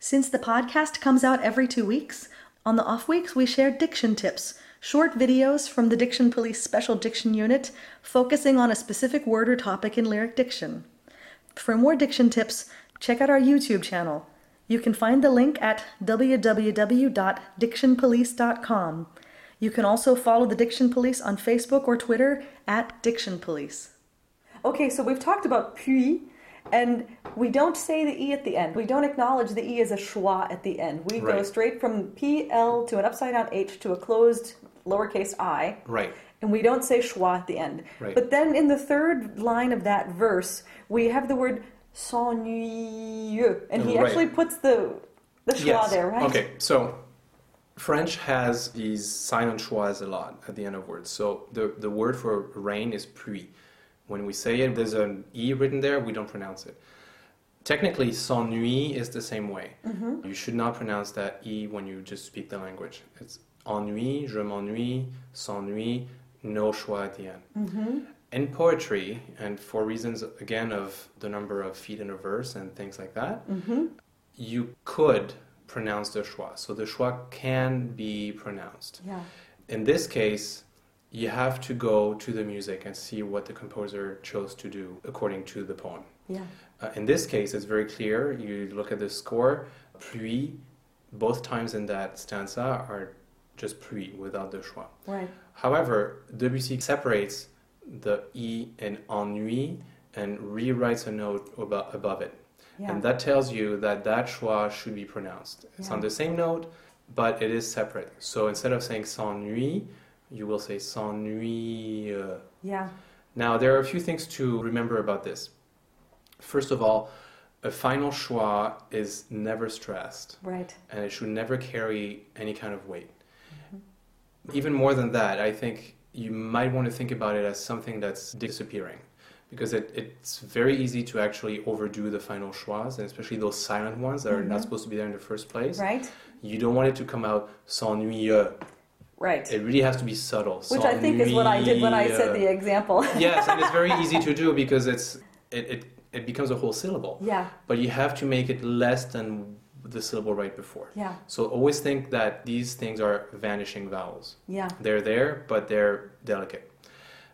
Since the podcast comes out every two weeks, on the off weeks we share diction tips, short videos from the Diction Police Special Diction Unit focusing on a specific word or topic in lyric diction. For more diction tips, check out our YouTube channel. You can find the link at www.dictionpolice.com. You can also follow the Diction Police on Facebook or Twitter at Diction Police. Okay, so we've talked about pluie, and we don't say the E at the end. We don't acknowledge the E as a schwa at the end. We go straight from PL to an upside down H to a closed lowercase i. Right. And we don't say schwa at the end. Right. But then in the third line of that verse, we have the word s'ennuyeux. And he Right. actually puts the, the schwa Yes. there, right? Okay, so French has these silent schwas a lot at the end of words. So the, the word for rain is pluie. When we say it, there's an E written there, we don't pronounce it. Technically, s'ennuie is the same way. Mm-hmm. You should not pronounce that E when you just speak the language. It's ennui, je m'ennuie, s'ennuie, no schwa at the end. Mm-hmm. In poetry, and for reasons again of the number of feet in a verse and things like that, Mm-hmm. you could pronounce the schwa. So the schwa can be pronounced. Yeah. In this case, you have to go to the music and see what the composer chose to do according to the poem. Yeah. Uh, in this case, it's very clear. You look at the score, pluie, both times in that stanza are just pluie without the schwa. Right. However, Debussy separates the E in ennui and rewrites a note abo- above it. Yeah. And that tells you that that schwa should be pronounced. It's on the same note, but it is separate. So instead of saying s'ennuie, you will say s'ennuie. yeah. Now, there are a few things to remember about this. First of all, a final schwa is never stressed Right. and it should never carry any kind of weight. Mm-hmm. Even more than that, I think you might want to think about it as something that's disappearing because it, it's very easy to actually overdo the final schwas, and especially those silent ones that are not Mhm. supposed to be there in the first place. Right. You don't want it to come out s'ennuyeux. Right. It really has to be subtle. Which I think is what I did when I said the uh, example. yes, and it's very easy to do because it's it, it, it becomes a whole syllable. yeah. But you have to make it less than the syllable right before. Yeah. So always think that these things are vanishing vowels. Yeah. They're there, but they're delicate.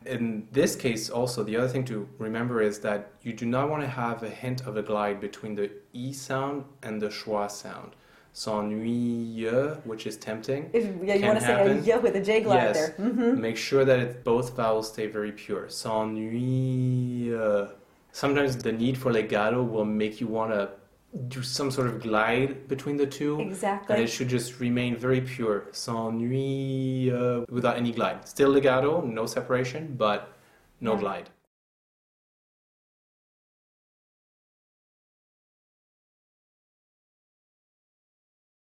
In this case, also, the other thing to remember is that you do not want to have a hint of a glide between the E sound and the schwa sound. S'ennuyeux, which is tempting. If, yeah, you want to say a happen. with a J glide Yes. there. Mm-hmm. Make sure that it, both vowels stay very pure. S'ennuyeux. Sometimes the need for legato will make you want to do some sort of glide between the two. Exactly. And it should just remain very pure, s'ennuie, without any glide. Still legato, no separation, but no Yeah. glide.